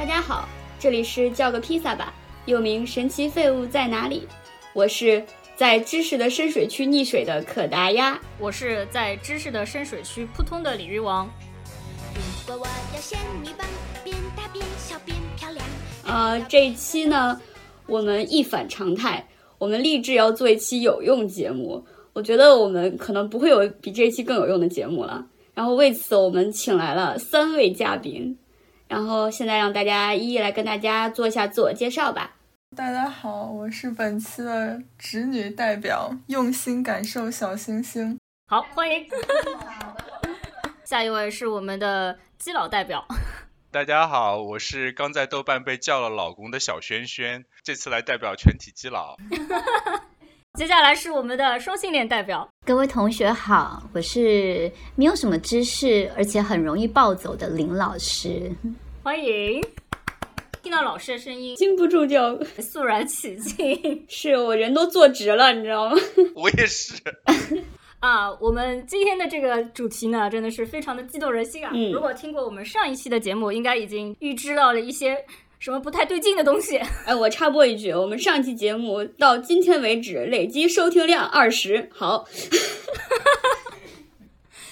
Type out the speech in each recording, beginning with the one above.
大家好，这里是叫个披萨吧，又名神奇废物在哪里？我是在知识的深水区溺水的可达鸭，我是在知识的深水区扑通的鲤鱼王。如果我要仙女棒，变大变小变漂亮。呃，这一期呢，我们一反常态，我们立志要做一期有用节目。我觉得我们可能不会有比这一期更有用的节目了。然后为此，我们请来了三位嘉宾。然后现在让大家一一来跟大家做一下自我介绍吧。大家好，我是本期的直女代表，用心感受小星星。好，欢迎。下一位是我们的基佬代表。大家好，我是刚在豆瓣被叫了老公的小轩轩，这次来代表全体基佬。接下来是我们的双性恋代表。各位同学好，我是没有什么知识，而且很容易暴走的林老师。欢迎。听到老师的声音，禁不住就肃然起敬。是我人都坐直了，你知道吗？我也是。啊，我们今天的这个主题呢，真的是非常的激动人心啊！如果听过我们上一期的节目，应该已经预知到了一些什么不太对劲的东西。哎，我插播一句，我们上期节目到今天为止累计收听量二十，好。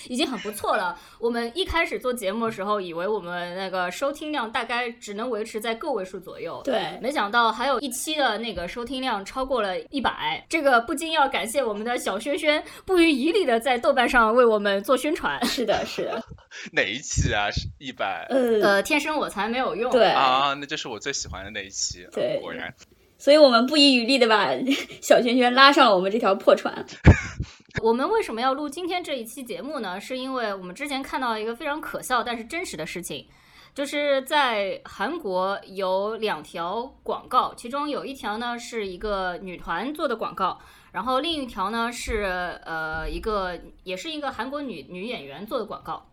已经很不错了。我们一开始做节目的时候，以为我们那个收听量大概只能维持在个位数左右。对，没想到还有一期的那个收听量超过了一百，这个不禁要感谢我们的小轩轩不遗余力的在豆瓣上为我们做宣传。是的，是的。哪一期啊？是一百？呃，天生我才没有用。对啊，那就是我最喜欢的那一期。对，果然。所以我们不遗余力的把 小轩轩拉上了我们这条破船。我们为什么要录今天这一期节目呢？是因为我们之前看到一个非常可笑但是真实的事情，就是在韩国有两条广告，其中有一条呢是一个女团做的广告，然后另一条呢是呃一个也是一个韩国女女演员做的广告。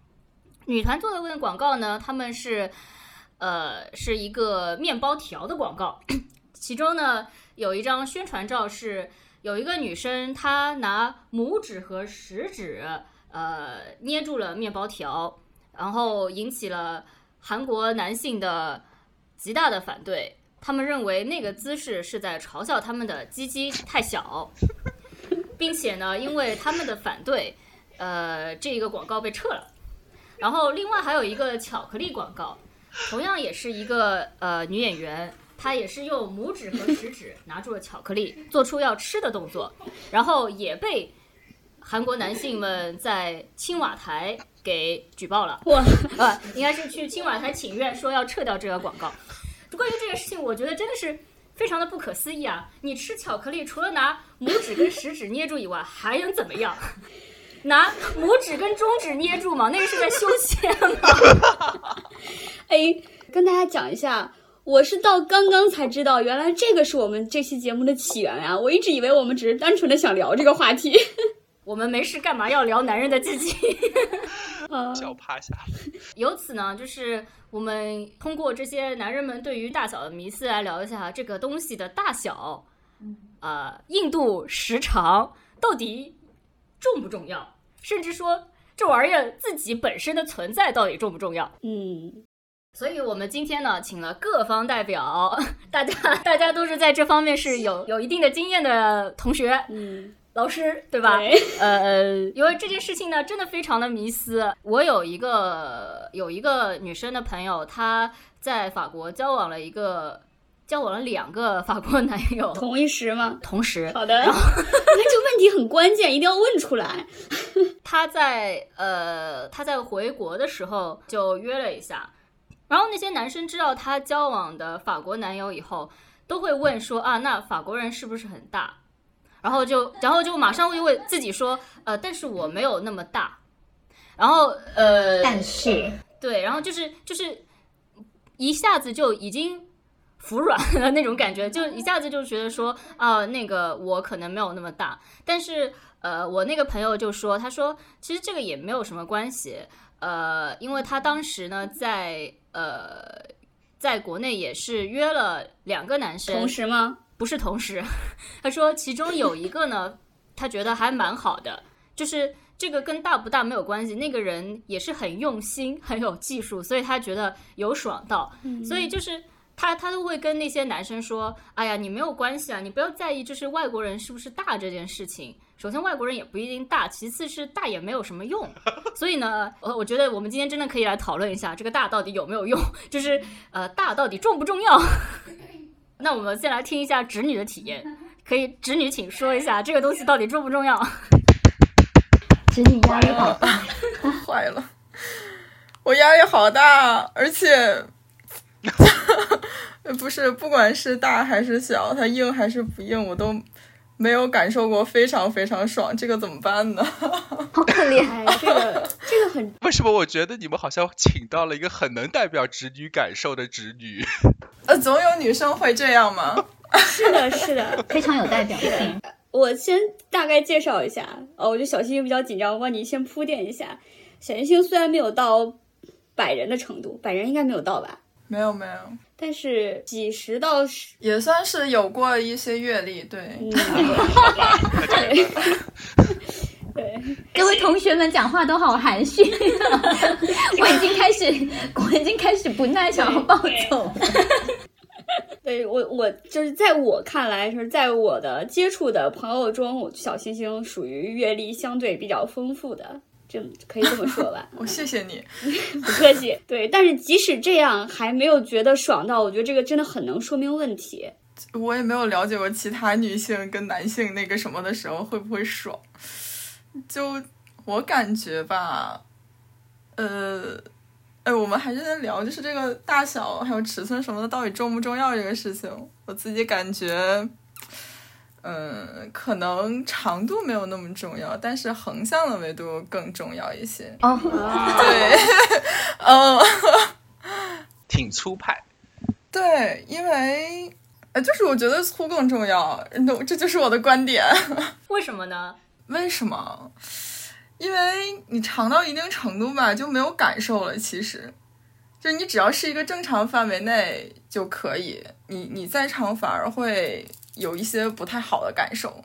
女团做的那个广告呢，他们是呃是一个面包条的广告。其中呢，有一张宣传照是有一个女生，她拿拇指和食指，呃，捏住了面包条，然后引起了韩国男性的极大的反对。他们认为那个姿势是在嘲笑他们的鸡鸡太小，并且呢，因为他们的反对，呃，这个广告被撤了。然后另外还有一个巧克力广告，同样也是一个呃女演员。她也是用拇指和食指拿住了巧克力，做出要吃的动作，然后也被韩国男性们在青瓦台给举报了。哇，呃，应该是去青瓦台请愿，说要撤掉这个广告。关于这个事情，我觉得真的是非常的不可思议啊！你吃巧克力，除了拿拇指跟食指捏住以外，还能怎么样？拿拇指跟中指捏住吗？那个是在修仙吗？哎，跟大家讲一下。我是到刚刚才知道，原来这个是我们这期节目的起源呀！我一直以为我们只是单纯的想聊这个话题。我们没事干嘛要聊男人的鸡鸡？脚趴下。由此呢，就是我们通过这些男人们对于大小的迷思来聊一下这个东西的大小，呃，硬度、时长到底重不重要？甚至说这玩意儿自己本身的存在到底重不重要？嗯。所以，我们今天呢，请了各方代表，大家大家都是在这方面是有有一定的经验的同学，嗯，老师，对吧？呃，因为这件事情呢，真的非常的迷思。我有一个有一个女生的朋友，她在法国交往了一个交往了两个法国男友，同一时吗？同时。好的。那这个问题很关键，一定要问出来。他在呃，他在回国的时候就约了一下。然后那些男生知道他交往的法国男友以后，都会问说啊，那法国人是不是很大？然后就，然后就马上就会问自己说，呃，但是我没有那么大。然后，呃，但是，对，然后就是就是一下子就已经服软的那种感觉，就一下子就觉得说啊，那个我可能没有那么大。但是，呃，我那个朋友就说，他说其实这个也没有什么关系，呃，因为他当时呢在。呃，在国内也是约了两个男生，同时吗？不是同时。他说其中有一个呢，他觉得还蛮好的，就是这个跟大不大没有关系，那个人也是很用心、很有技术，所以他觉得有爽到，所以就是他他都会跟那些男生说：“哎呀，你没有关系啊，你不要在意，就是外国人是不是大这件事情。首先，外国人也不一定大；其次是大也没有什么用。所以呢，呃我觉得我们今天真的可以来讨论一下这个大到底有没有用，就是呃，大到底重不重要？那我们先来听一下侄女的体验，可以侄女请说一下这个东西到底重不重要？侄女压力好大，坏了，我压力好大，而且 不是不管是大还是小，它硬还是不硬，我都没有感受过非常非常爽，这个怎么办呢？好可怜。哎，这个这个很为什么我觉得你们好像请到了一个很能代表直女感受的直女？呃，总有女生会这样吗？是的，是的。非常有代表性。我先大概介绍一下，哦，我觉得小星星比较紧张，我帮你先铺垫一下。小星星虽然没有到百人的程度，百人应该没有到吧，没有没有，但是几十到十，也算是有过一些阅历，对。嗯，对，对，各位同学们讲话都好含蓄，我已经开始，我已经开始不耐想要暴走。对我我就是在我看来，是在我的接触的朋友中，我小星星属于阅历相对比较丰富的，这可以这么说吧。我谢谢你，不客气。对，但是即使这样，还没有觉得爽到，我觉得这个真的很能说明问题。我也没有了解过其他女性跟男性那个什么的时候会不会爽，就我感觉吧，呃。哎，我们还是在聊，就是这个大小还有尺寸什么的，到底重不重要这个事情。我自己感觉，嗯，可能长度没有那么重要，但是横向的维度更重要一些。哦，对，嗯，挺粗派。对，因为，呃，就是我觉得粗更重要，那这就是我的观点。为什么呢？为什么？因为你长到一定程度吧，就没有感受了。其实，就是你只要是一个正常范围内就可以，你你再长反而会有一些不太好的感受，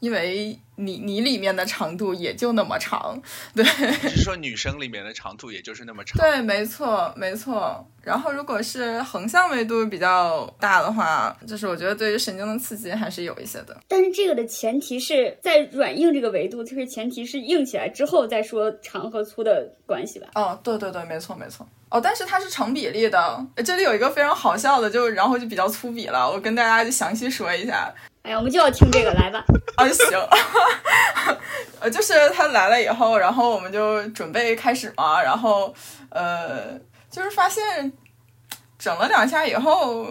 因为你你里面的长度也就那么长，对。只是说女生里面的长度也就是那么长。对，没错，没错。然后如果是横向维度比较大的话，就是我觉得对于神经的刺激还是有一些的。但是这个的前提是在软硬这个维度，就是前提是硬起来之后再说长和粗的关系吧。哦，对对对，没错没错。哦，但是它是成比例的。这里有一个非常好笑的，就然后就比较粗鄙了，我跟大家就详细说一下。哎呀，我们就要听这个，来吧。啊，行。呃，就是他来了以后，然后我们就准备开始嘛，然后呃。就是发现整了两下以后，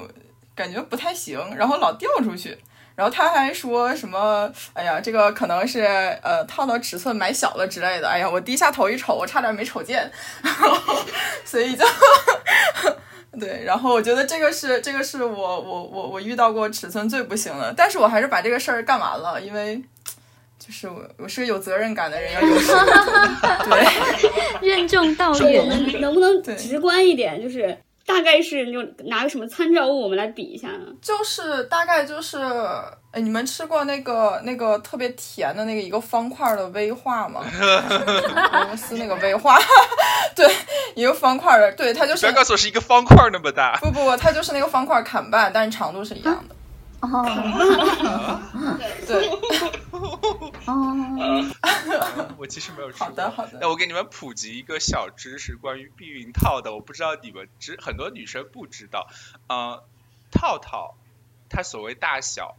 感觉不太行，然后老掉出去。然后他还说什么：“哎呀，这个可能是呃套到尺寸买小了之类的。”哎呀，我低下头一瞅，我差点没瞅见。然后所以就对，然后我觉得这个是这个是我我我我遇到过尺寸最不行的，但是我还是把这个事儿干完了，因为就是我我是个有责任感的人，要有 对，任重道我远。们能不能直观一点？就是大概是就拿个什么参照物，我们来比一下呢？就是大概就是，哎，你们吃过那个那个特别甜的那个一个方块的威化吗？俄罗斯那个威化，对，一个方块的，对，它就是。不要告诉我是一个方块那么大。不不不，它就是那个方块砍半，但是长度是一样的。哦，对，哦，我其实没有吃。好的好的。那我给你们普及一个小知识，关于避孕套的，我不知道你们知，很多女生不知道。呃，套套它所谓大小，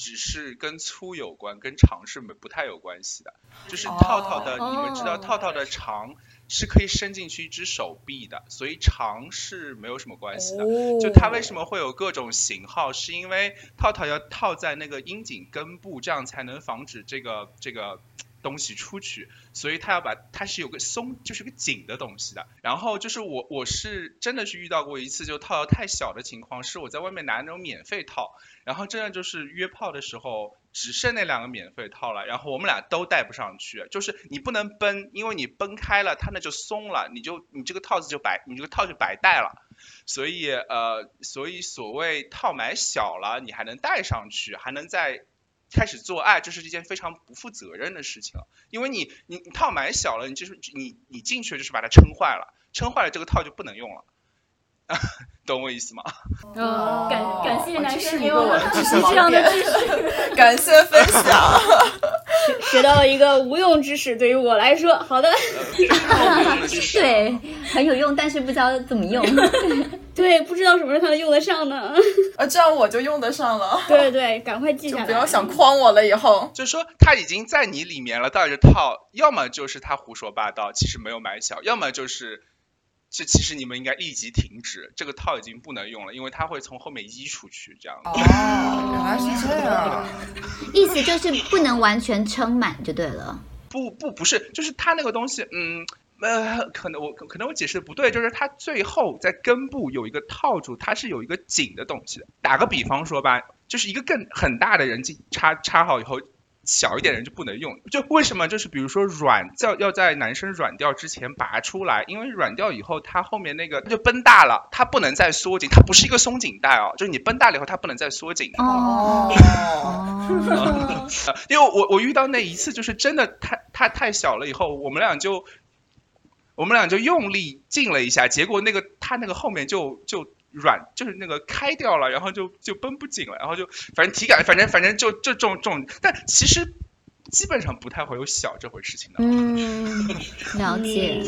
只是跟粗有关，跟长是没不太有关系的。就是套套的，你们知道套套的长。是可以伸进去一只手臂的，所以长是没有什么关系的。就它为什么会有各种型号，是因为套套要套在那个阴茎根部，这样才能防止这个这个东西出去。所以它要把它是有个松，就是个紧的东西的。然后就是我我是真的是遇到过一次就套太小的情况，是我在外面拿那种免费套，然后真的就是约炮的时候。只剩那两个免费套了，然后我们俩都戴不上去，就是你不能崩，因为你崩开了，它那就松了，你就你这个套子就白，你这个套就白戴了。所以呃，所以所谓套买小了，你还能戴上去，还能在开始做爱，这是一件非常不负责任的事情。因为你你你套买小了，你就是你你进去就是把它撑坏了，撑坏了这个套就不能用了，懂我意思吗？哦，感感谢男生给我们知识这样的点知识。感谢分享。学到了一个无用知识，对于我来说，好的，对，很有用，但是不知道怎么用。对，不知道什么时候才能用得上呢？啊，这样我就用得上了，对对，赶快记下来。不要想诓我了。以后就是说他已经在你里面了，带着套，要么就是他胡说八道，其实没有买小，要么就是。这其实你们应该立即停止，这个套已经不能用了，因为它会从后面移出去，这样。哦，原来是这样。意思就是不能完全撑满就对了。不不不是，就是它那个东西，嗯呃，可能我可能我解释的不对，就是它最后在根部有一个套住，它是有一个紧的东西的。打个比方说吧，就是一个更很大的人进插插好以后。小一点人就不能用，就为什么？就是比如说软要要在男生软掉之前拔出来，因为软掉以后，它后面那个就绷大了，它不能再缩紧，它不是一个松紧带哦，就是你绷大了以后，它不能再缩紧。哦 因为我我遇到那一次就是真的太太太小了，以后我们俩就我们俩就用力劲了一下，结果那个他那个后面就就软，就是那个开掉了，然后就就绷不紧了，然后就反正体感反正反正就就这种这种，但其实基本上不太会有小这回事情的。嗯，了解。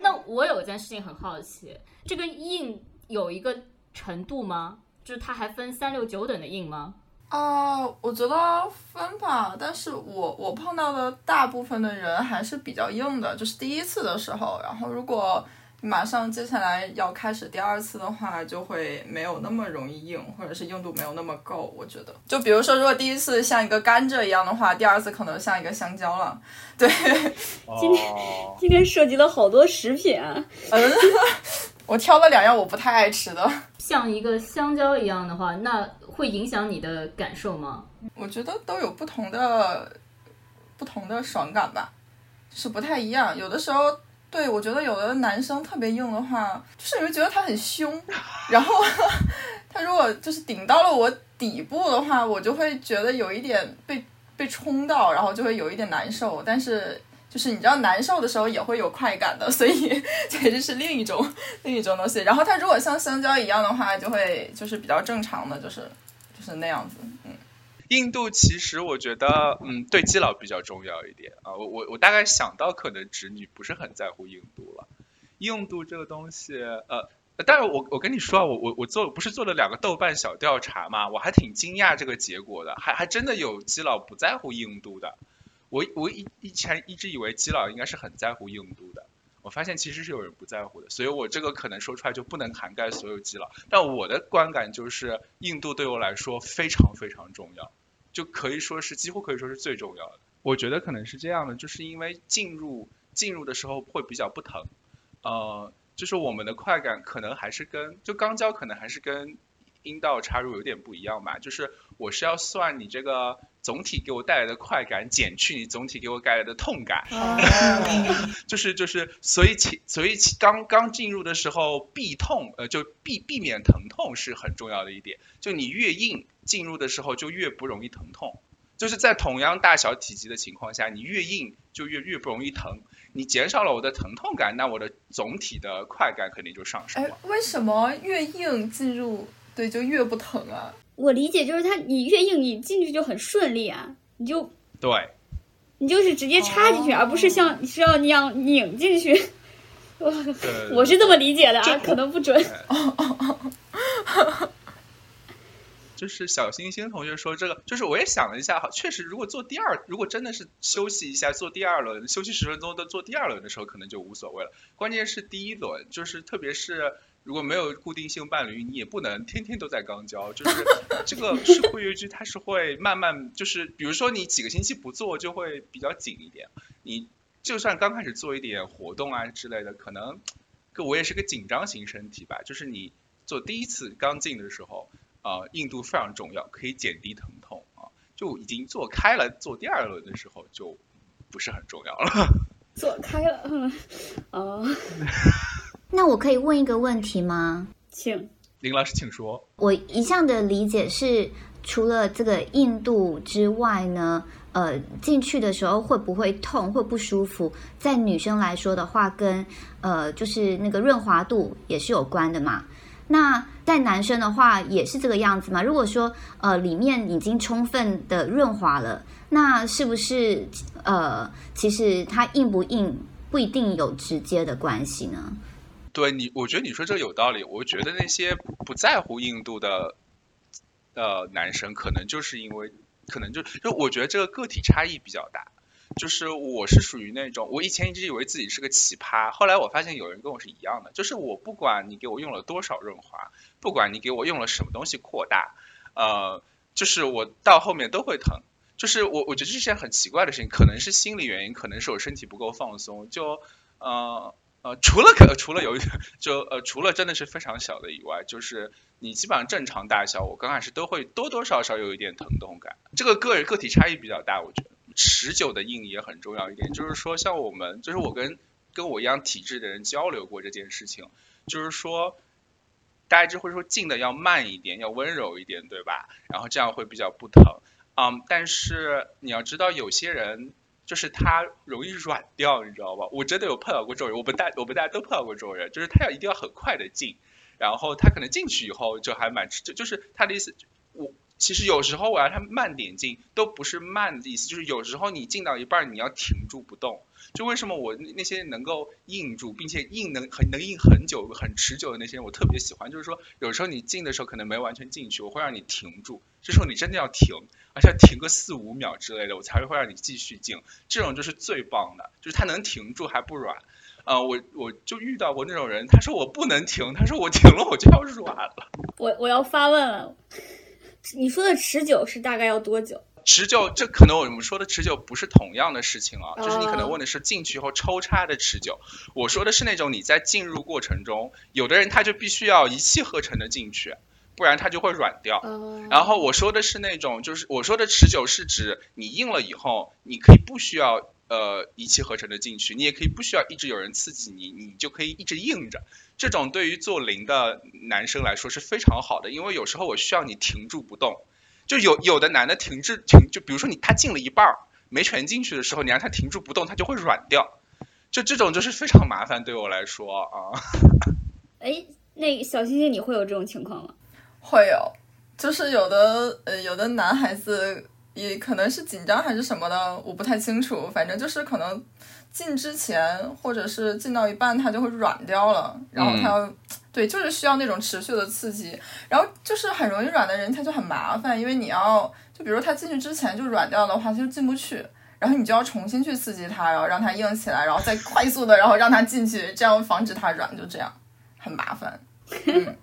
那我有一件事情很好奇，这个硬有一个程度吗？就是它还分三六九等的硬吗？啊，我觉得分吧，但是我我碰到的大部分的人还是比较硬的，就是第一次的时候，然后如果马上接下来要开始第二次的话，就会没有那么容易硬，或者是硬度没有那么够。我觉得，就比如说，如果第一次像一个甘蔗一样的话，第二次可能像一个香蕉了。对，今天哦，今天涉及了好多食品啊，嗯，我挑了两样我不太爱吃的，像一个香蕉一样的话，那会影响你的感受吗？我觉得都有不同的不同的爽感吧，是不太一样。有的时候，对我觉得有的男生特别硬的话，就是你会觉得他很凶，然后 他如果就是顶到了我底部的话，我就会觉得有一点被被冲到，然后就会有一点难受。但是就是你知道难受的时候也会有快感的，所以 这就是另一种另一种东西。然后它如果像香蕉一样的话，就会就是比较正常的，就是是那样子，嗯。印度其实我觉得，嗯，对基佬比较重要一点啊。我我我大概想到，可能侄女不是很在乎印度了。印度这个东西，呃，但是我我跟你说啊，我我我做不是做了两个豆瓣小调查嘛，我还挺惊讶这个结果的，还还真的有基佬不在乎印度的。我我以以前一直以为基佬应该是很在乎印度的，我发现其实是有人不在乎的，所以我这个可能说出来就不能涵盖所有基佬。但我的观感就是，硬度对我来说非常非常重要。就可以说是几乎可以说是最重要的。我觉得可能是这样的，就是因为进入进入的时候会比较不疼，呃，就是我们的快感可能还是跟就肛交可能还是跟阴道插入有点不一样吧，就是我是要算你这个总体给我带来的快感减去你总体给我带来的痛感，就是就是，所以其所以其刚刚进入的时候避痛，呃，就避避免疼痛是很重要的一点。就你越硬进入的时候，就越不容易疼痛。就是在同样大小体积的情况下，你越硬就越越不容易疼。你减少了我的疼痛感，那我的总体的快感肯定就上升哎了。，为什么越硬进入对就越不疼啊？我理解就是它，你越硬，你进去就很顺利啊，你就对，你就是直接插进去，哦而不是像你是要那样拧进去。我我是这么理解的啊，可能不准。就是小星星同学说这个，就是我也想了一下，哈，确实，如果做第二，如果真的是休息一下做第二轮，休息十分钟的做第二轮的时候，可能就无所谓了。关键是第一轮，就是特别是如果没有固定性伴侣，你也不能天天都在肛交，就是 这个是会约肌，它是会慢慢，就是比如说你几个星期不做，就会比较紧一点。你就算刚开始做一点活动啊之类的，可能，个我也是个紧张型身体吧，就是你做第一次刚进的时候。呃，硬度非常重要，可以减低疼痛啊。就已经做开了，做第二轮的时候就不是很重要了。做开了，嗯，哦，那我可以问一个问题吗？请林老师，请说。我一向的理解是，除了这个硬度之外呢，呃，进去的时候会不会痛，会不舒服？在女生来说的话，跟呃，就是那个润滑度也是有关的嘛。那在男生的话也是这个样子嘛？如果说呃里面已经充分的润滑了，那是不是呃其实它硬不硬不一定有直接的关系呢？对你，我觉得你说这个有道理。我觉得那些不在乎硬度的呃男生，可能就是因为可能就就我觉得这个个体差异比较大。就是我是属于那种，我以前一直以为自己是个奇葩，后来我发现有人跟我是一样的，就是我不管你给我用了多少润滑，不管你给我用了什么东西扩大，呃，就是我到后面都会疼。就是我我觉得这是件很奇怪的事情，可能是心理原因，可能是我身体不够放松。就呃呃，除了可除了有一点，就呃除了真的是非常小的以外，就是你基本上正常大小，我刚开始都会多多少少有一点疼痛感。这个个人个体差异比较大，我觉得。持久的硬也很重要一点，就是说，像我们，就是我跟跟我一样体质的人交流过这件事情，就是说，大家就会说静的要慢一点，要温柔一点，对吧？然后这样会比较不疼。嗯，但是你要知道，有些人就是他容易软掉，你知道吧？我真的有碰到过这种人，我们大我们大家都碰到过这种人，就是他要一定要很快的进，然后他可能进去以后就还蛮就就是他的意思，我。其实有时候我要他慢点进，都不是慢的意思，就是有时候你进到一半你要停住不动。就为什么我那些能够硬住，并且硬能很能硬很久、很持久的那些，我特别喜欢。就是说，有时候你进的时候可能没完全进去，我会让你停住。这时候你真的要停，而且要停个四五秒之类的，我才会会让你继续进。这种就是最棒的，就是他能停住还不软。呃，我我就遇到过那种人，他说我不能停，他说我停了我就要软了。我我要发问了。你说的持久是大概要多久？持久，这可能我们说的持久不是同样的事情啊。就是你可能问的是进去以后抽插的持久，我说的是那种你在进入过程中，有的人他就必须要一气呵成的进去，不然他就会软掉。然后我说的是那种，就是我说的持久是指你硬了以后，你可以不需要。呃，一气呵成的进去，你也可以不需要一直有人刺激你，你就可以一直硬着。这种对于做零的男生来说是非常好的，因为有时候我需要你停住不动。就有有的男的停滞停，就比如说你他进了一半儿没全进去的时候，你让他停住不动，他就会软掉。就这种就是非常麻烦对我来说啊。哎，那小星星，你会有这种情况吗？会有，就是有的呃，有的男孩子。也可能是紧张还是什么的，我不太清楚。反正就是可能进之前，或者是进到一半，它就会软掉了。然后它要对，就是需要那种持续的刺激。然后就是很容易软的人，他就很麻烦，因为你要就比如他进去之前就软掉的话，他就进不去。然后你就要重新去刺激他，然后让他硬起来，然后再快速的，然后让他进去，这样防止他软，就这样很麻烦。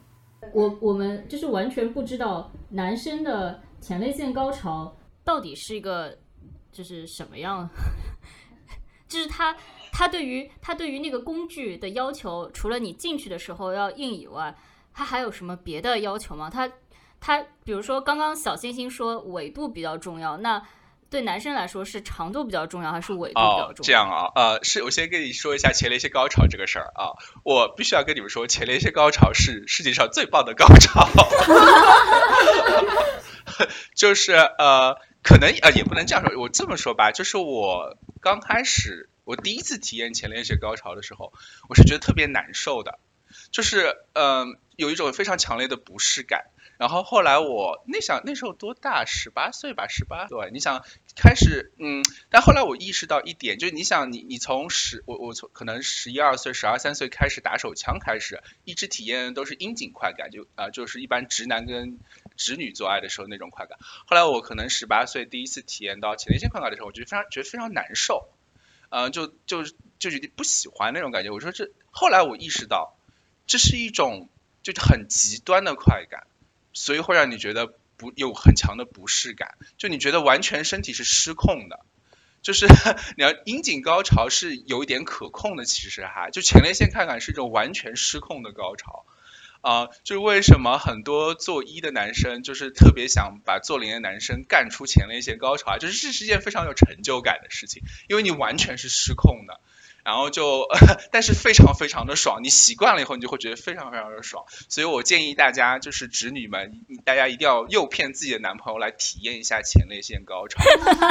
我我们就是完全不知道男生的前列腺高潮。到底是一个就是什么样？就是他他对于他对于那个工具的要求，除了你进去的时候要硬以外，他还有什么别的要求吗？他他比如说刚刚小星星说纬度比较重要，那对男生来说是长度比较重要还是纬度比较重要？这样啊，呃，是我先跟你说一下前列腺高潮这个事儿啊，我必须要跟你们说，前列腺高潮是世界上最棒的高潮，就是呃。可能呃也不能这样说，我这么说吧，就是我刚开始我第一次体验前列腺高潮的时候，我是觉得特别难受的，就是嗯有一种非常强烈的不适感。然后后来我那想那时候多大？十八岁吧，十八。对，你想开始嗯，但后来我意识到一点，就是你想你你从十我我从可能十一二岁、十二三岁开始打手枪开始，一直体验都是阴茎快感，就啊就是一般直男跟直女做爱的时候那种快感。后来我可能十八岁第一次体验到前列腺快感的时候，我觉得非常觉得非常难受，嗯，就就就觉得不喜欢那种感觉。我说这后来我意识到，这是一种就是很极端的快感。所以会让你觉得不有很强的不适感，就你觉得完全身体是失控的，就是 你要阴茎高潮是有一点可控的，其实哈，就前列腺快感是一种完全失控的高潮，啊，就是为什么很多做一的男生就是特别想把做零的男生干出前列腺高潮啊，就是这是一件非常有成就感的事情，因为你完全是失控的。然后就，但是非常非常的爽，你习惯了以后，你就会觉得非常非常的爽。所以我建议大家，就是直女们，大家一定要诱骗自己的男朋友来体验一下前列腺高潮。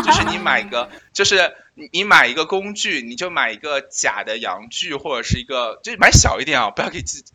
就是你买一个，就是你买一个工具，你就买一个假的阳具，或者是一个，就买小一点啊，不要给自，己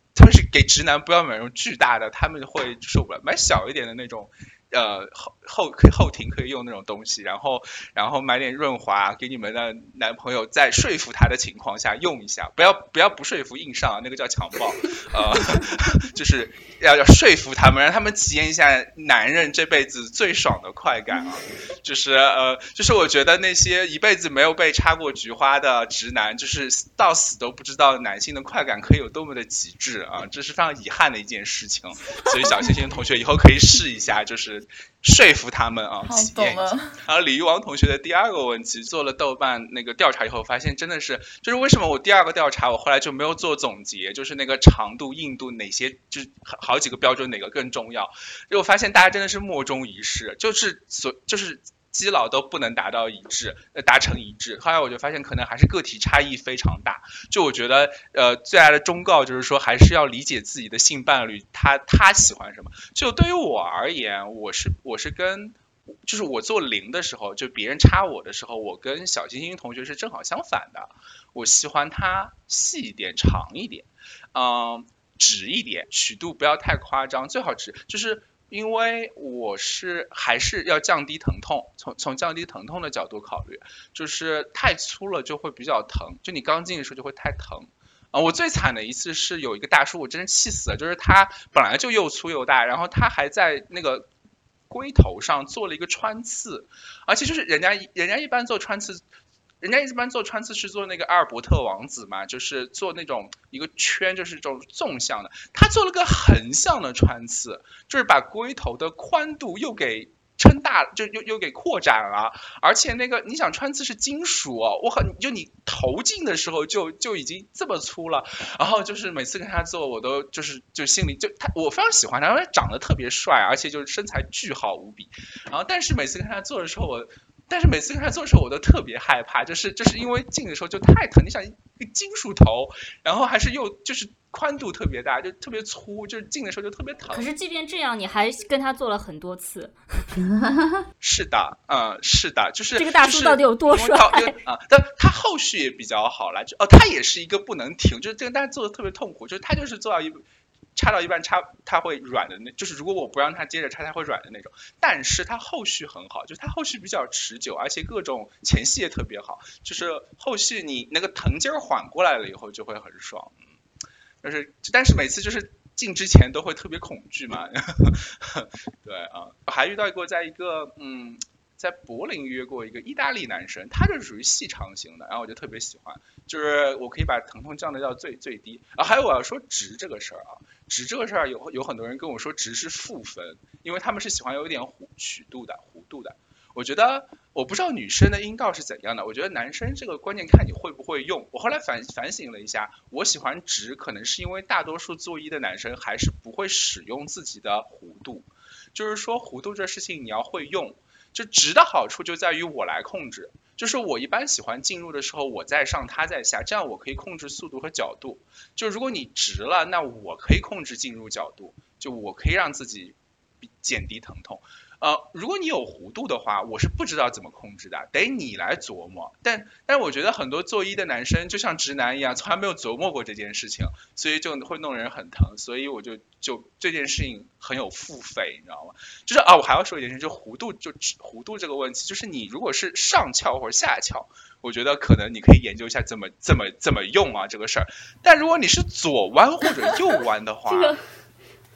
给直男，不要买那种巨大的，他们会受不了。买小一点的那种。呃后后后庭可以用那种东西，然后然后买点润滑给你们的男朋友，在说服他的情况下用一下，不要不要不说服硬上，那个叫强暴，呃，就是要要说服他们，让他们体验一下男人这辈子最爽的快感啊，就是呃就是我觉得那些一辈子没有被插过菊花的直男，就是到死都不知道男性的快感可以有多么的极致啊，这是非常遗憾的一件事情，所以小星星同学以后可以试一下，就是。说服他们啊，好懂了。然后李玉王同学的第二个问题，做了豆瓣那个调查以后，发现真的是，就是为什么我第二个调查我后来就没有做总结，就是那个长度、硬度哪些，就是好几个标准哪个更重要？因为我发现大家真的是莫衷一是，就是所就是。基佬都不能达到一致，呃，达成一致。后来我就发现，可能还是个体差异非常大。就我觉得，呃，最大的忠告就是说，还是要理解自己的性伴侣，他他喜欢什么。就对于我而言，我是我是跟，就是我做零的时候，就别人插我的时候，我跟小星星同学是正好相反的。我喜欢他细一点、长一点，嗯，直一点，曲度不要太夸张，最好直，就是。因为我是还是要降低疼痛，从从降低疼痛的角度考虑，就是太粗了就会比较疼，就你刚进的时候就会太疼啊。我最惨的一次是有一个大叔，我真是气死了，就是他本来就又粗又大，然后他还在那个龟头上做了一个穿刺，而且就是人家人家一般做穿刺。人家一般做穿刺是做那个阿尔伯特王子嘛，就是做那种一个圈，就是这种纵向的。他做了个横向的穿刺，就是把龟头的宽度又给撑大，就又又给扩展了。而且那个你想穿刺是金属，我很就你投进的时候就就已经这么粗了。然后就是每次跟他做，我都就是就心里就他我非常喜欢他，因为长得特别帅，而且就是身材巨好无比。然后但是每次跟他做的时候，我。但是每次跟他做的时候，我都特别害怕，就是就是因为进的时候就太疼。你想一个金属头，然后还是又就是宽度特别大，就特别粗，就是进的时候就特别疼。可是即便这样，你还跟他做了很多次。是的，嗯，是的，就是这个大叔到底有多帅啊？但他后续也比较好了，就哦，他也是一个不能停，就是这个，但是做的特别痛苦，就是他就是做到一。插到一半插，它会软的那，就是如果我不让它接着插，它会软的那种。但是它后续很好，就是它后续比较持久，而且各种前戏也特别好。就是后续你那个疼劲儿缓过来了以后就会很爽。嗯，就是，但是每次就是进之前都会特别恐惧嘛。对啊，还遇到过在一个嗯。在柏林约过一个意大利男生，他是属于细长型的，然后我就特别喜欢，就是我可以把疼痛降低到最最低。啊，还有我要说直这个事儿啊，直这个事儿有有很多人跟我说直是负分，因为他们是喜欢有一点弧曲度的弧度的。我觉得我不知道女生的阴道是怎样的，我觉得男生这个关键看你会不会用。我后来反反省了一下，我喜欢直，可能是因为大多数做医的男生还是不会使用自己的弧度，就是说弧度这事情你要会用。就直的好处就在于我来控制，就是我一般喜欢进入的时候我在上，他在下，这样我可以控制速度和角度。就如果你直了，那我可以控制进入角度，就我可以让自己减低疼痛。呃，如果你有弧度的话，我是不知道怎么控制的，得你来琢磨。但但我觉得很多做医的男生就像直男一样，从来没有琢磨过这件事情，所以就会弄人很疼。所以我就就这件事情很有付费，你知道吗？就是啊，我还要说一件事，就弧度就弧度这个问题，就是你如果是上翘或者下翘，我觉得可能你可以研究一下怎么怎么怎么用啊这个事儿。但如果你是左弯或者右弯的话，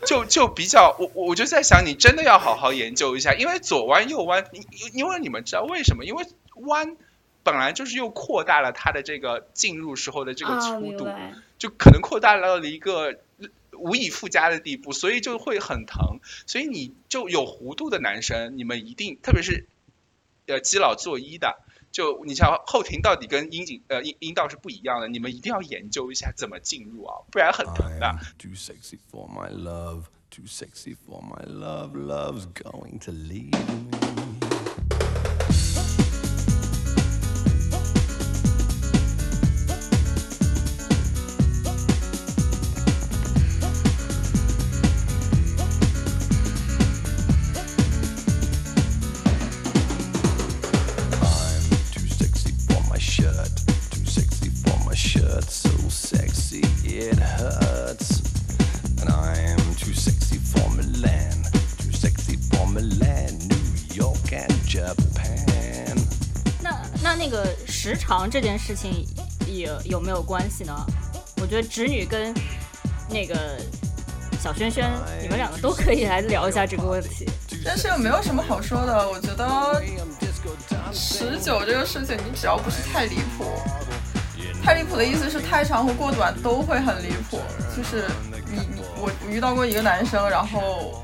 就就比较，我我就在想，你真的要好好研究一下，因为左弯右弯，因因为你们知道为什么？因为弯本来就是又扩大了它的这个进入时候的这个粗度，就可能扩大到了一个无以复加的地步，所以就会很疼。所以你就有弧度的男生，你们一定，特别是呃基佬做一的。就你像后庭到底跟阴茎呃阴阴道是不一样的，你们一定要研究一下怎么进入啊，不然很疼的。hurts. 这件事情也有没有关系呢？我觉得直女跟那个小轩轩，你们两个都可以来聊一下这个问题。但是又没有什么好说的，我觉得持久这个事情，你只要不是太离谱，太离谱的意思是太长或过短都会很离谱。就是你你我我遇到过一个男生，然后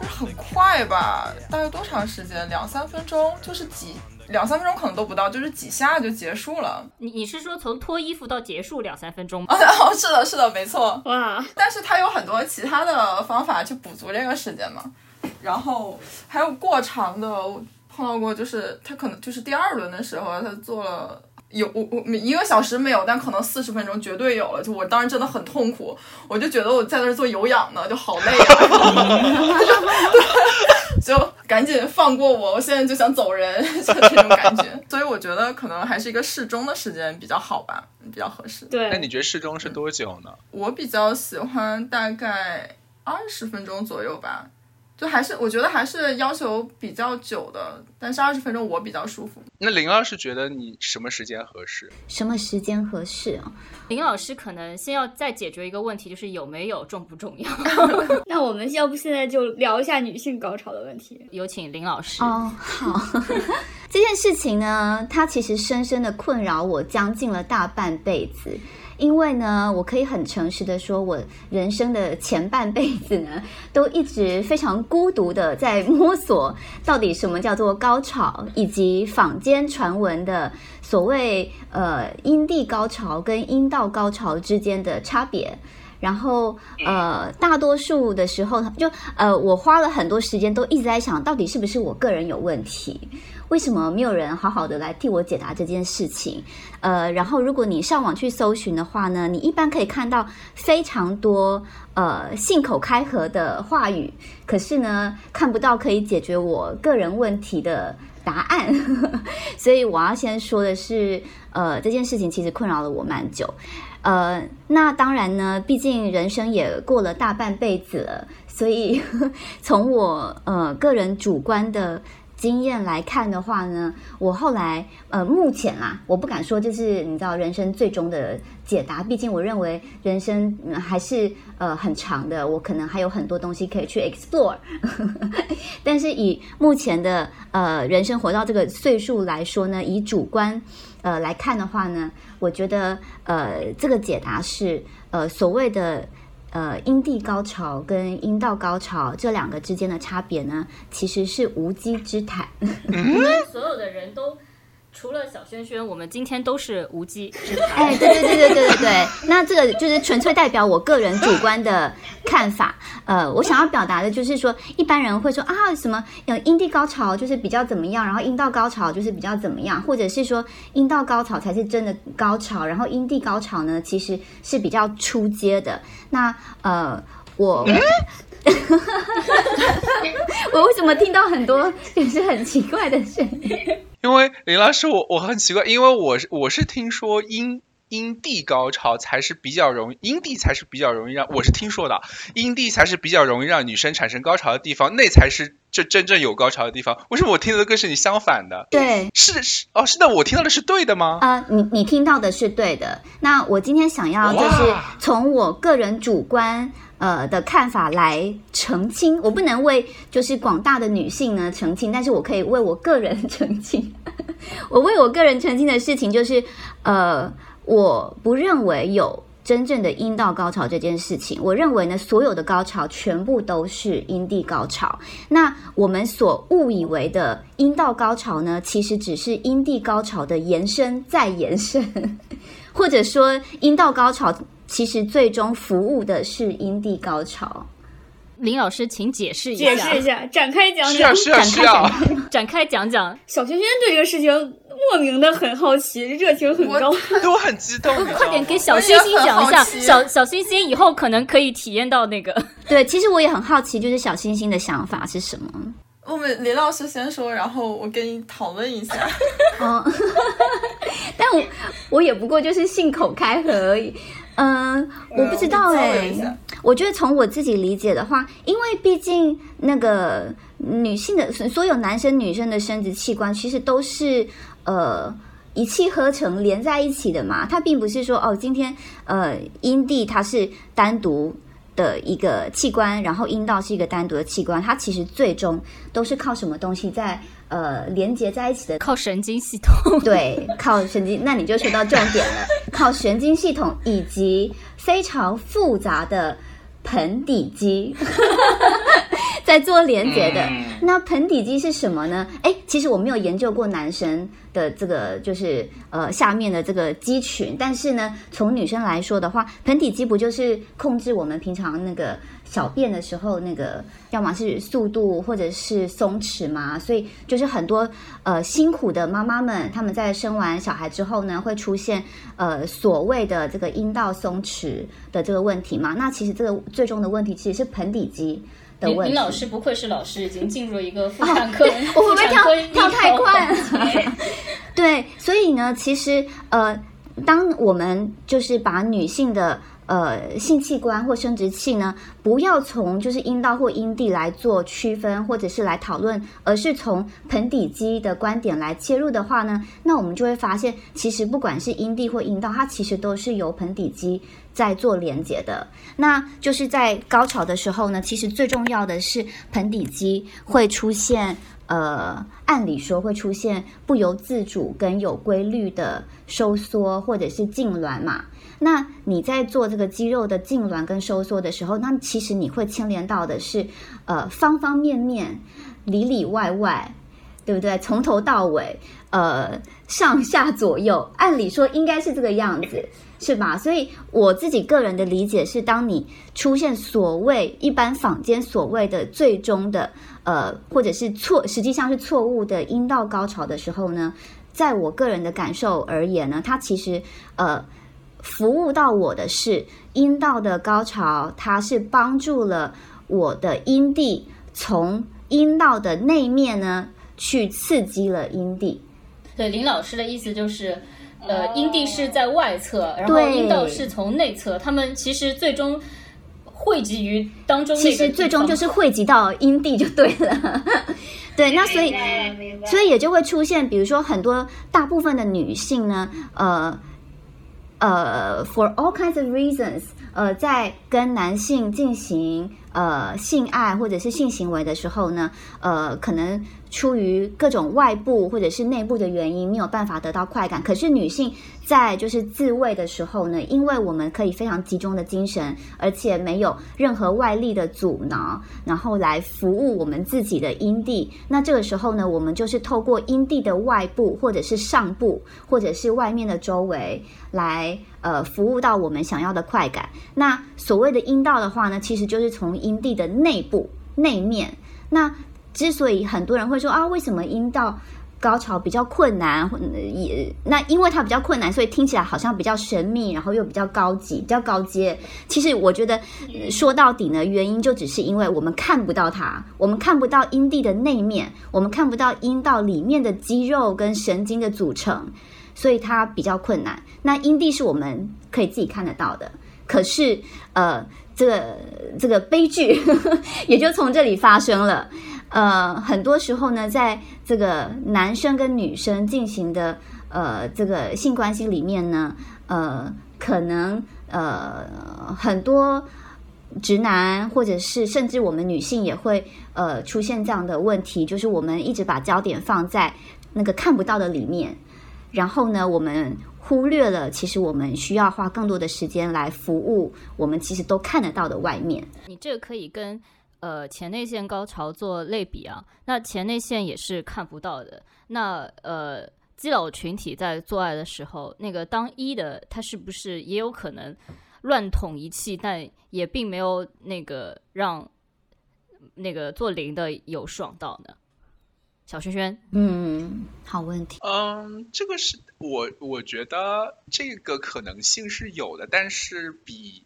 就是很快吧，大概多长时间？两三分钟，就是几两三分钟可能都不到，就是几下就结束了。你你是说从脱衣服到结束两三分钟吗？哦，是的，是的，没错。哇，但是它有很多其他的方法去补足这个时间嘛。然后还有过长的，我碰到过，就是他可能就是第二轮的时候，他做了有我我一个小时没有，但可能四十分钟绝对有了。就我当时真的很痛苦，我就觉得我在那儿做有氧呢，就好累啊，就赶紧放过我，我现在就想走人，就这种感觉。所以我觉得可能还是一个适中的时间比较好吧，比较合适。对，那你觉得适中是多久呢？我比较喜欢大概二十分钟左右吧，就还是我觉得还是要求比较久的，但是二十分钟我比较舒服。那林老师觉得你什么时间合适？什么时间合适啊？林老师可能先要再解决一个问题，就是有没有重不重要？那我们要不现在就聊一下女性高潮的问题？有请林老师。哦，好，这件事情呢，它其实深深的困扰我将近了大半辈子。因为呢，我可以很诚实的说，我人生的前半辈子呢，都一直非常孤独的在摸索到底什么叫做高潮，以及坊间传闻的所谓呃阴蒂高潮跟阴道高潮之间的差别。然后呃，大多数的时候就呃，我花了很多时间都一直在想到底是不是我个人有问题。为什么没有人好好的来替我解答这件事情？呃，然后如果你上网去搜寻的话呢，你一般可以看到非常多呃信口开河的话语，可是呢看不到可以解决我个人问题的答案。所以我要先说的是，呃，这件事情其实困扰了我蛮久。呃，那当然呢，毕竟人生也过了大半辈子了，所以 从我呃个人主观的。经验来看的话呢，我后来呃，目前啦，我不敢说这是你知道人生最终的解答，毕竟我认为人生、嗯、还是呃很长的，我可能还有很多东西可以去 explore。但是以目前的呃人生活到这个岁数来说呢，以主观呃来看的话呢，我觉得呃这个解答是呃所谓的。呃，阴蒂高潮跟阴道高潮这两个之间的差别呢，其实是无稽之谈。所有的人都除了小轩轩，我们今天都是无稽之谈。哎，对对对对对对对，那这个就是纯粹代表我个人主观的看法。呃，我想要表达的就是说，一般人会说啊，什么有阴蒂高潮就是比较怎么样，然后阴道高潮就是比较怎么样，或者是说阴道高潮才是真的高潮，然后阴蒂高潮呢其实是比较出街的。那呃，我。我为什么听到很多就是很奇怪的声音？因为林老师，我我很奇怪，因为我是我是听说阴阴蒂高潮才是比较容易，阴蒂才是比较容易让我是听说的，阴蒂才是比较容易让女生产生高潮的地方，那才是这真正有高潮的地方。为什么我听到的跟是你相反的？对，是是哦，是的，我听到的是对的吗？啊、你你听到的是对的。那我今天想要就是从我个人主观呃的看法来澄清，我不能为就是广大的女性呢澄清，但是我可以为我个人澄清。我为我个人澄清的事情就是，呃，我不认为有真正的阴道高潮这件事情。我认为呢，所有的高潮全部都是阴蒂高潮。那我们所误以为的阴道高潮呢，其实只是阴蒂高潮的延伸再延伸，或者说阴道高潮其实最终服务的是阴蒂高潮。林老师，请解释一下解下，释一下，展开讲讲是啊。是啊是啊，展开讲讲。小轩轩对这个事情莫名的很好奇，热情很高。对我很激动？快点给小星星讲一下，小小星星以后可能可以体验到那个。对，其实我也很好奇，就是小星星的想法是什么？我们林老师先说，然后我跟你讨论一下。嗯，但我我也不过就是信口开河而已。嗯，我不知道哎、我觉得从我自己理解的话，因为毕竟那个女性的所有男生女生的生殖器官其实都是呃一气呵成连在一起的嘛，它并不是说哦今天呃阴蒂它是单独。的一个器官，然后阴道是一个单独的器官，它其实最终都是靠什么东西在呃连接在一起的？靠神经系统。对，靠神经。那你就说到重点了，靠神经系统以及非常复杂的盆底肌 在做连接的。那盆底肌是什么呢？哎，其实我没有研究过男生的这个就是呃下面的这个肌群，但是呢，从女生来说的话，盆底肌不就是控制我们平常那个小便的时候那个，要么是速度或者是松弛嘛？所以就是很多呃辛苦的妈妈们，她们在生完小孩之后呢，会出现呃所谓的这个阴道松弛的这个问题嘛？那其实这个最终的问题其实是盆底肌。的问题。林老师不愧是老师，已经进入了一个妇产科，哦我会不会跳跳太快医疗环节 对，所以呢，其实呃，当我们就是把女性的呃性器官或生殖器呢，不要从就是阴道或阴蒂来做区分，或者是来讨论，而是从盆底肌的观点来切入的话呢，那我们就会发现，其实不管是阴蒂或阴道，它其实都是由盆底肌在做连接的。那就是在高潮的时候呢，其实最重要的是盆底肌会出现。呃，按理说会出现不由自主跟有规律的收缩或者是痉挛嘛。那你在做这个肌肉的痉挛跟收缩的时候，那其实你会牵连到的是呃方方面面、里里外外，对不对？从头到尾，呃，上下左右，按理说应该是这个样子。是吧？所以我自己个人的理解是，当你出现所谓一般坊间所谓的最终的呃，或者是错，实际上是错误的阴道高潮的时候呢，在我个人的感受而言呢，它其实呃，服务到我的是阴道的高潮，它是帮助了我的阴蒂从阴道的内面呢去刺激了阴蒂。对，林老师的意思就是。呃，阴蒂是在外侧，然后阴道是从内侧，他们其实最终汇集于当中其。实最终就是汇集到阴蒂就对了。对，那所以所以也就会出现，比如说很多大部分的女性呢，呃呃，for all kinds of reasons，呃，在跟男性进行呃性爱或者是性行为的时候呢，呃，可能出于各种外部或者是内部的原因，没有办法得到快感。可是女性在就是自慰的时候呢，因为我们可以非常集中的精神，而且没有任何外力的阻挠，然后来服务我们自己的阴蒂。那这个时候呢，我们就是透过阴蒂的外部，或者是上部，或者是外面的周围来呃服务到我们想要的快感。那所谓的阴道的话呢，其实就是从阴蒂的内部内面。那之所以很多人会说啊，为什么阴道高潮比较困难？也那因为它比较困难，所以听起来好像比较神秘，然后又比较高级、比较高阶。其实我觉得呃说到底呢，原因就只是因为我们看不到它，我们看不到阴蒂的内面，我们看不到阴道里面的肌肉跟神经的组成，所以它比较困难。那阴蒂是我们可以自己看得到的，可是呃，这个这个悲剧 也就从这里发生了。呃，很多时候呢，在这个男生跟女生进行的呃这个性关系里面呢，呃，可能呃很多直男或者是甚至我们女性也会呃出现这样的问题，就是我们一直把焦点放在那个看不到的里面，然后呢，我们忽略了其实我们需要花更多的时间来服务我们其实都看得到的外面。你这个可以跟呃前列腺高潮做类比啊。那前列腺也是看不到的。那呃基佬群体在做爱的时候，那个当一的他是不是也有可能乱捅一气，但也并没有那个让那个做零的有爽到呢？小轩轩，嗯，好问题。嗯，这个是我我觉得这个可能性是有的，但是比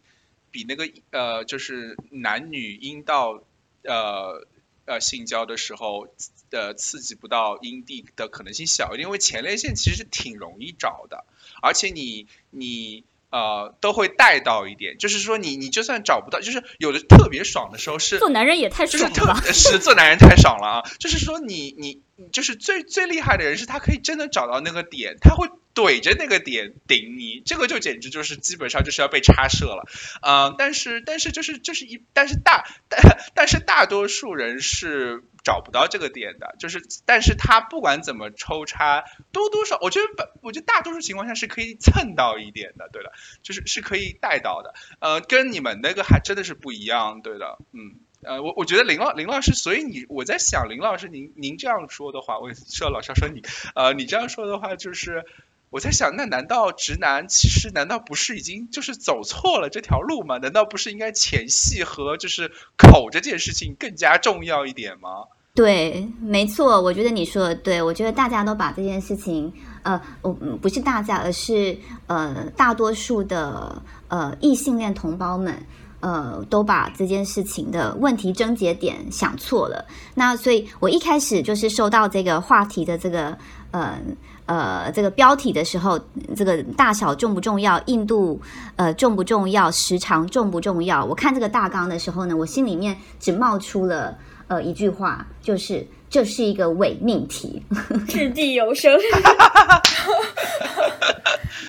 比那个呃，就是男女阴道呃呃性交的时候呃刺激不到阴蒂的可能性小一点，因为前列腺其实挺容易找的，而且你你。呃，都会带到一点，就是说你你就算找不到，就是有的特别爽的时候是做男人也太就是特爽了吧？是做男人太爽了啊！就是说你你你就是最最厉害的人是他可以真的找到那个点，他会怼着那个点顶你，这个就简直就是基本上就是要被插射了。呃，但是但是就是就是一但是大但但是大多数人是找不到这个点的，就是但是他不管怎么抽插，多多少我觉得本我觉得大多数情况下是可以蹭到一点的，对的，就是是可以带到的。呃，跟你们那个还真的是不一样，对的，嗯。呃，我我觉得林老林老师，所以你我在想，林老师您您这样说的话，我说老是要说你，呃，你这样说的话，就是我在想，那难道直男其实难道不是已经就是走错了这条路吗？难道不是应该前戏和就是口这件事情更加重要一点吗？对，没错，我觉得你说的对。我觉得大家都把这件事情，呃，我不是大家，而是呃大多数的呃异性恋同胞们，呃，都把这件事情的问题症结点想错了。那所以，我一开始就是收到这个话题的这个呃呃这个标题的时候，这个大小重不重要，硬度呃重不重要，时长重不重要？我看这个大纲的时候呢，我心里面只冒出了呃一句话，就是这是一个伪命题。掷地有声。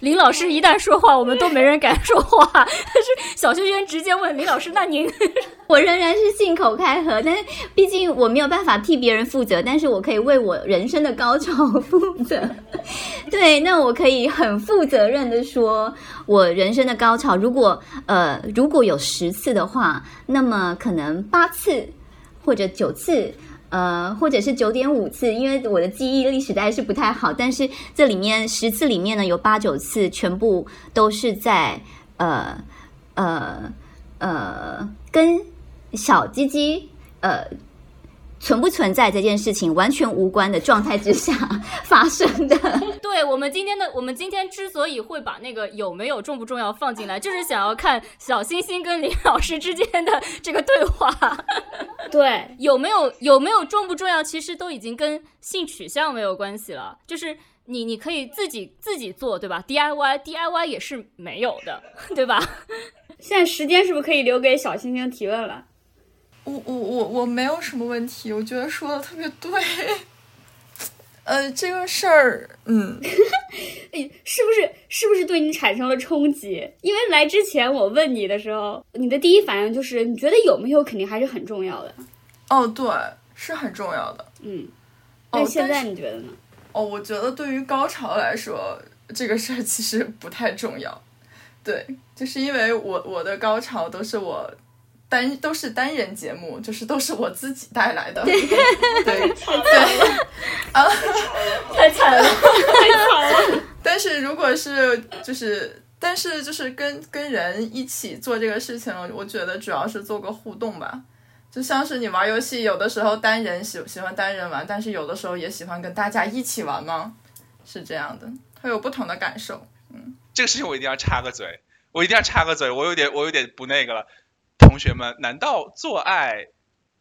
林老师一旦说话，我们都没人敢说话。但是小轩轩直接问林老师：“那您 我仍然是信口开河，但是毕竟我没有办法替别人负责，但是我可以为我人生的高潮负责。对，那我可以很负责任的说，我人生的高潮，如果呃如果有十次的话，那么可能八次或者九次。呃，或者是九点五次，因为我的记忆力实在是不太好。但是这里面十次里面呢，有八九次全部都是在呃呃呃跟小鸡鸡呃存不存在这件事情完全无关的状态之下 发生的。对我们今天的我们今天之所以会把那个有没有重不重要放进来，就是想要看小星星跟林老师之间的这个对话。对，有没有有没有重不重要，其实都已经跟性取向没有关系了。就是你你可以自己自己做，对吧？DIY DIY 也是没有的，对吧？现在时间是不是可以留给小星星提问了？我我我我没有什么问题，我觉得说的特别对。呃，这个事儿，嗯，哎，是不是是不是对你产生了冲击？因为来之前我问你的时候，你的第一反应就是你觉得有没有肯定还是很重要的。哦，对，是很重要的。嗯，哦那现在你觉得呢？哦，我觉得对于高潮来说，这个事儿其实不太重要。对，就是因为我我的高潮都是我单都是单人节目，就是都是我自己带来的。对 对对，啊，太惨了，太惨了。但是如果是就是，但是就是跟跟人一起做这个事情，我觉得主要是做个互动吧。就像是你玩游戏，有的时候单人喜喜欢单人玩，但是有的时候也喜欢跟大家一起玩吗？是这样的，会有不同的感受。嗯这个事情我一定要插个嘴，我一定要插个嘴，我有点我有点不那个了。同学们，难道做爱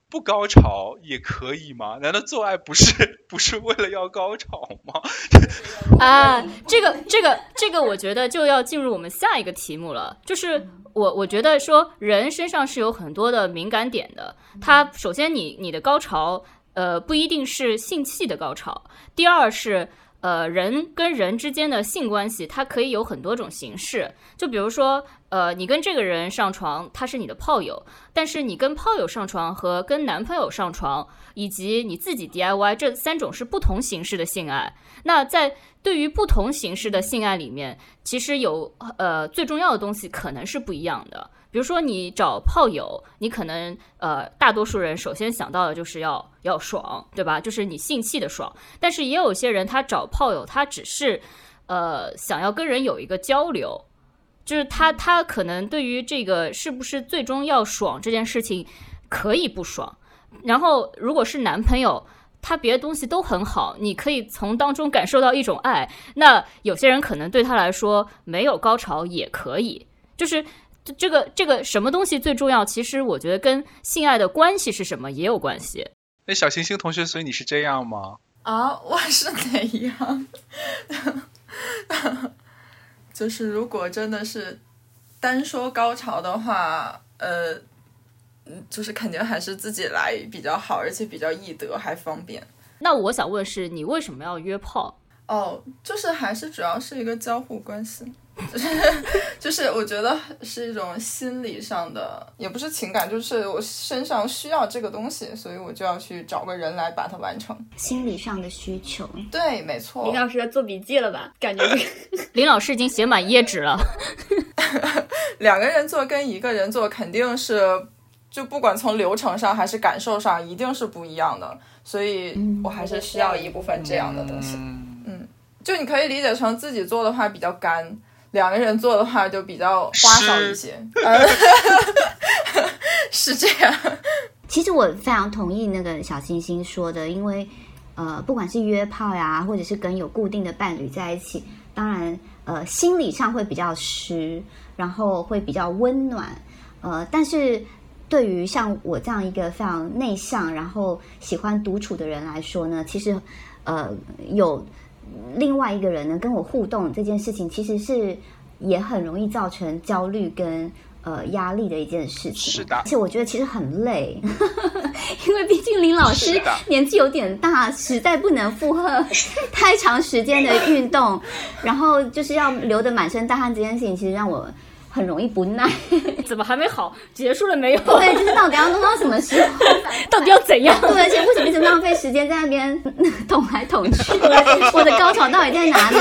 不高潮也可以吗？难道做爱不是 不是为了要高潮吗？啊，这个这个这个，我觉得就要进入我们下一个题目了。就是我我觉得说，人身上是有很多的敏感点的。它首先你你的高潮，呃，不一定是性器的高潮。第二是。呃，人跟人之间的性关系，它可以有很多种形式。就比如说，呃，你跟这个人上床，他是你的炮友，但是你跟炮友上床和跟男朋友上床，以及你自己 DIY 这三种是不同形式的性爱。那在对于不同形式的性爱里面，其实有呃最重要的东西可能是不一样的。比如说你找炮友，你可能呃大多数人首先想到的就是要要爽，对吧？就是你性器的爽。但是也有些人他找炮友，他只是呃想要跟人有一个交流，就是他他可能对于这个是不是最终要爽这件事情可以不爽。然后如果是男朋友。他别的东西都很好，你可以从当中感受到一种爱。那有些人可能对他来说没有高潮也可以，就是这个这个什么东西最重要？其实我觉得跟性爱的关系是什么也有关系。那小星星同学，所以你是这样吗？啊，我是哪样？就是如果真的是单说高潮的话，呃，嗯就是肯定还是自己来比较好，而且比较易得，还方便。那我想问是，你为什么要约炮？哦，就是还是主要是一个交互关系，就 是就是我觉得是一种心理上的，也不是情感，就是我身上需要这个东西，所以我就要去找个人来把它完成。心理上的需求。对，没错林。老师在做笔记了吧？感觉这个 林老师已经写满页纸了。两个人做跟一个人做肯定是，就不管从流程上还是感受上，一定是不一样的。所以我还是需要一部分这样的东西。嗯，就你可以理解成自己做的话比较干，两个人做的话就比较花哨一些。呃 是这样。其实我非常同意那个小星星说的，因为呃，不管是约炮呀，或者是跟有固定的伴侣在一起，当然呃，心理上会比较湿，然后会比较温暖，呃，但是对于像我这样一个非常内向，然后喜欢独处的人来说呢，其实呃，有另外一个人呢跟我互动这件事情，其实是也很容易造成焦虑跟。呃，压力的一件事情，是的。而且我觉得其实很累，因为毕竟林老师年纪有点大，实在不能负荷 太长时间的运动，然后就是要流的满身大汗这件事情，其实让我很容易不耐。怎么还没好？结束了没有？对，就是到底要弄到什么时候？到底要怎样？对，而且为什么一直浪费时间在那边 捅来捅去？我的高潮到底在哪里？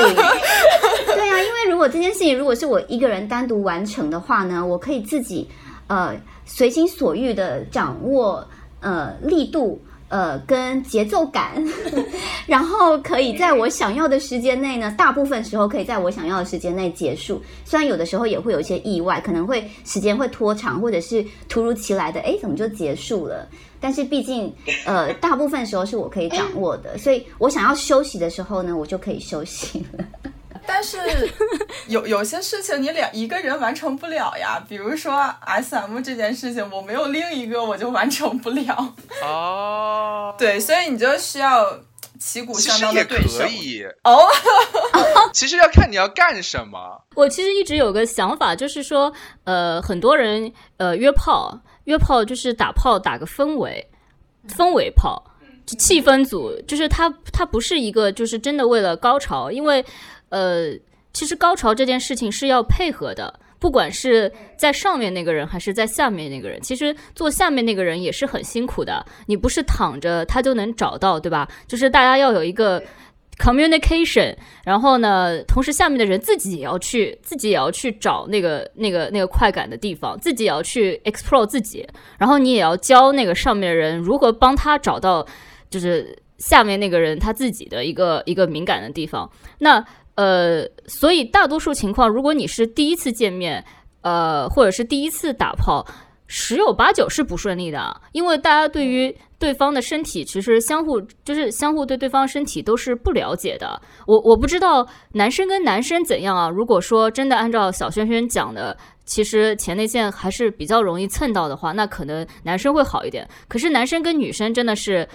对啊，因为如果这件事情如果是我一个人单独完成的话呢，我可以自己呃随心所欲的掌握呃力度。呃，跟节奏感，然后可以在我想要的时间内呢，大部分时候可以在我想要的时间内结束。虽然有的时候也会有一些意外，可能会时间会拖长，或者是突如其来的，哎，怎么就结束了？但是毕竟，呃，大部分时候是我可以掌握的，所以我想要休息的时候呢，我就可以休息了。但是 有有些事情你两一个人完成不了呀，比如说 S M 这件事情，我没有另一个我就完成不了。哦，对，所以你就需要旗鼓相其实也当的对手可。以，哦，其实要看你要干什么。我其实一直有个想法，就是说，呃，很多人呃约炮，约炮就是打炮打个氛围，氛围炮，就气氛组，就是它它不是一个就是真的为了高潮，因为呃，其实高潮这件事情是要配合的。不管是在上面那个人还是在下面那个人，其实做下面那个人也是很辛苦的。你不是躺着他就能找到，对吧？就是大家要有一个 communication，然后呢，同时下面的人自己也要去，自己也要去找那个那个那个快感的地方，自己也要去 explore 自己，然后你也要教那个上面人如何帮他找到，就是下面那个人他自己的一个一个敏感的地方。那呃，所以大多数情况，如果你是第一次见面，呃，或者是第一次打炮，十有八九是不顺利的，因为大家对于对方的身体其实相互就是相互对对方身体都是不了解的。我我不知道男生跟男生怎样啊。如果说真的按照小轩轩讲的，其实前列腺还是比较容易蹭到的话，那可能男生会好一点。可是男生跟女生真的是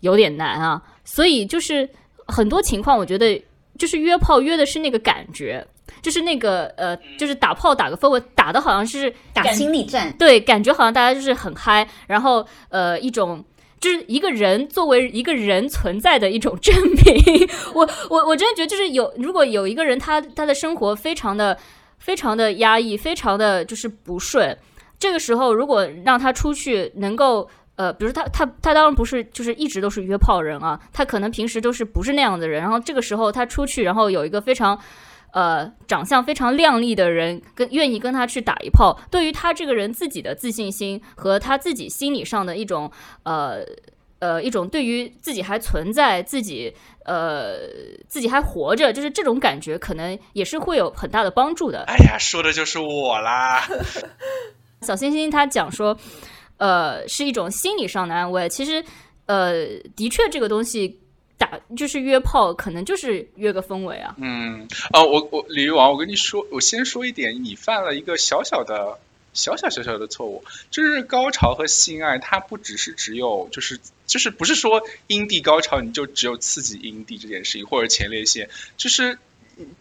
有点难啊。所以就是很多情况，我觉得就是约炮约的是那个感觉。就是那个呃，就是打炮打个氛围，打的好像是打心理战，对，感觉好像大家就是很嗨，然后呃，一种就是一个人作为一个人存在的一种证明。我我我真的觉得，就是有如果有一个人他他的生活非常的非常的压抑，非常的就是不顺，这个时候如果让他出去，能够。呃，比如他他他当然不是就是一直都是约炮人啊，他可能平时都是不是那样的人，然后这个时候他出去，然后有一个非常呃，长相非常靓丽的人跟愿意跟他去打一炮，对于他这个人自己的自信心和他自己心理上的一种呃呃一种对于自己还存在、自己呃自己还活着，就是这种感觉，可能也是会有很大的帮助的。哎呀，说的就是我啦。小星星他讲说，呃，是一种心理上的安慰。其实，呃，的确这个东西打就是约炮，可能就是约个氛围啊。嗯，哦，我我李玉王，我跟你说，我先说一点，你犯了一个小小的、小小小小的错误，就是高潮和性爱，它不只是只有，就是就是不是说阴蒂高潮你就只有刺激阴蒂这件事情，或者前列腺，就是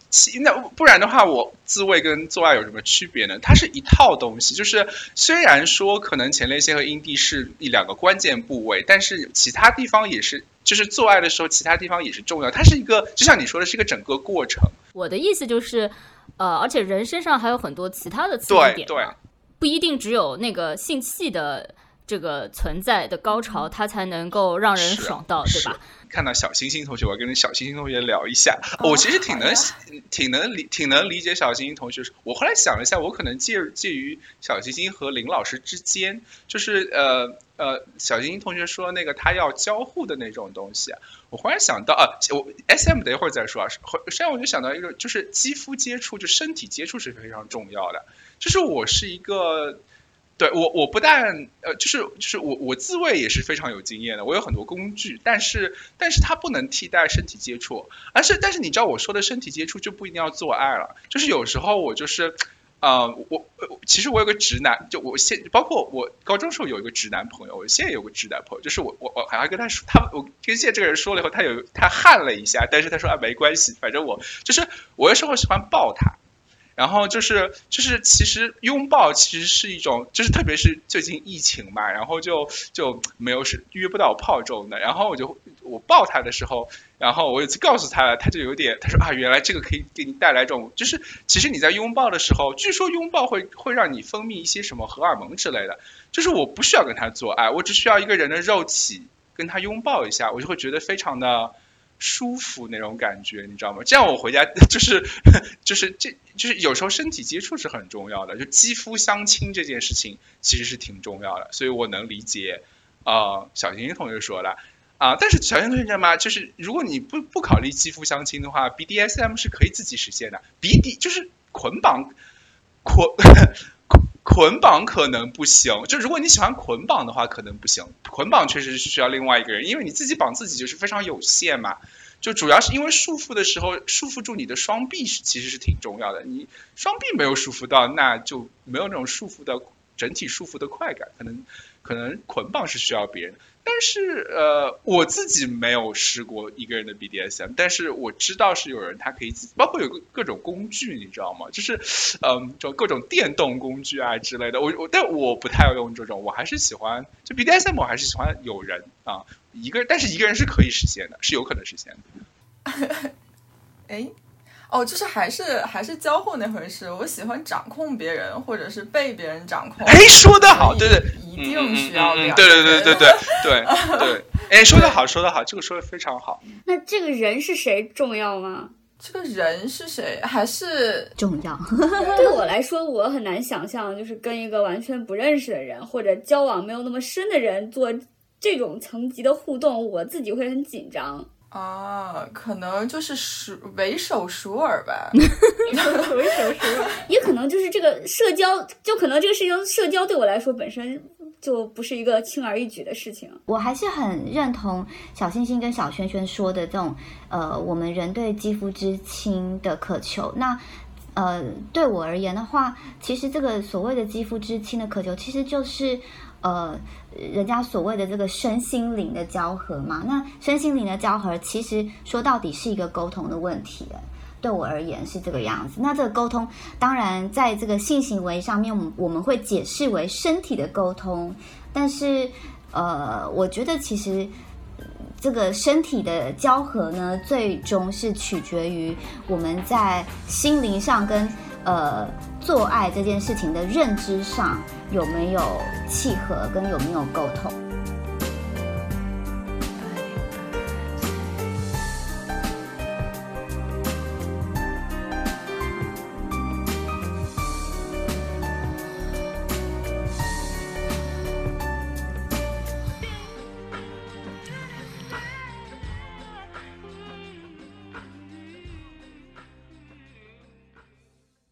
其那不然的话，我自慰跟做爱有什么区别呢？它是一套东西，就是虽然说可能前列腺和阴蒂是一两个关键部位，但是其他地方也是，就是做爱的时候其他地方也是重要。它是一个，就像你说的，是一个整个过程。我的意思就是，呃，而且人身上还有很多其他的刺激点不一定只有那个性器的这个存在的高潮，它才能够让人爽到，对是吧？看到小星星同学，我要跟小星星同学聊一下。哦我其实挺能挺能理挺能理解小星星同学。我后来想了一下，我可能介介于小星星和林老师之间，就是呃呃，小星星同学说那个他要交互的那种东西啊，我忽然想到啊，我 S M 等一会儿再说啊。后实际上我就想到一个，就是肌肤接触，就身体接触是非常重要的。就是我是一个。对我，我不但呃，就是就是我我自慰也是非常有经验的，我有很多工具，但是但是它不能替代身体接触，而是但是你知道我说的身体接触就不一定要做爱了，就是有时候我就是。呃，我我其实我有个直男，就我现包括我高中时候有一个直男朋友，我现在有个直男朋友，就是我我我还跟他说，他我跟现在这个人说了以后，他有他汗了一下，但是他说啊没关系，反正我就是我有时候喜欢抱他，然后就是就是其实拥抱其实是一种，就是特别是最近疫情嘛，然后就就没有是约不到炮这种的，然后我就我抱他的时候，然后我有一次告诉他了，他就有点他说啊原来这个可以给你带来这种，就是其实你在拥抱的时候，据说拥抱会会让你分泌一些什么荷尔蒙之类的，就是我不需要跟他做爱，我只需要一个人的肉体跟他拥抱一下，我就会觉得非常的。舒服那种感觉，你知道吗？这样我回家 就是 就是这就是有时候身体接触是很重要的，就肌肤相亲这件事情其实是挺重要的，所以我能理解呃小星星同学说的啊、但是小星星同学知道吗？就是如果你不不考虑肌肤相亲的话，BDSM 是可以自己实现的，BD 就是捆绑捆。捆绑可能不行，就如果你喜欢捆绑的话，可能不行。捆绑确实是需要另外一个人，因为你自己绑自己就是非常有限嘛。就主要是因为束缚的时候，束缚住你的双臂是其实是挺重要的。你双臂没有束缚到，那就没有那种束缚的整体束缚的快感。可能可能捆绑是需要别人，但是呃，我自己没有试过一个人的 BDSM，但是我知道是有人他可以自己，包括有个各种工具，你知道吗？就是嗯，就各种电动工具啊之类的。我我但我不太要用这种，我还是喜欢就 BDSM，我还是喜欢有人啊，一个，但是一个人是可以实现的，是有可能实现的。哎，哦，就是还是还是交互那回事。我喜欢掌控别人，或者是被别人掌控。哎，说得好，对对，一定需要两嗯嗯嗯对对对对对 对对，哎，说得好，说得好，这个说的非常好。那这个人是谁重要吗？这个人是谁？还是重要。对我来说，我很难想象，就是跟一个完全不认识的人或者交往没有那么深的人做这种层级的互动，我自己会很紧张。啊？可能就是熟为首熟耳吧。也可能就是这个社交，就可能这个事情社交对我来说本身就不是一个轻而易举的事情。我还是很认同小星星跟小轩轩说的这种，呃，我们人对肌肤之亲的渴求。那呃，对我而言的话，其实这个所谓的肌肤之亲的渴求，其实就是呃，人家所谓的这个身心灵的交合嘛。那身心灵的交合，其实说到底是一个沟通的问题。对我而言是这个样子。那这个沟通，当然在这个性行为上面，我们我们会解释为身体的沟通，但是呃，我觉得其实这个身体的交合呢，最终是取决于我们在心灵上跟呃做爱这件事情的认知上有没有契合，跟有没有沟通。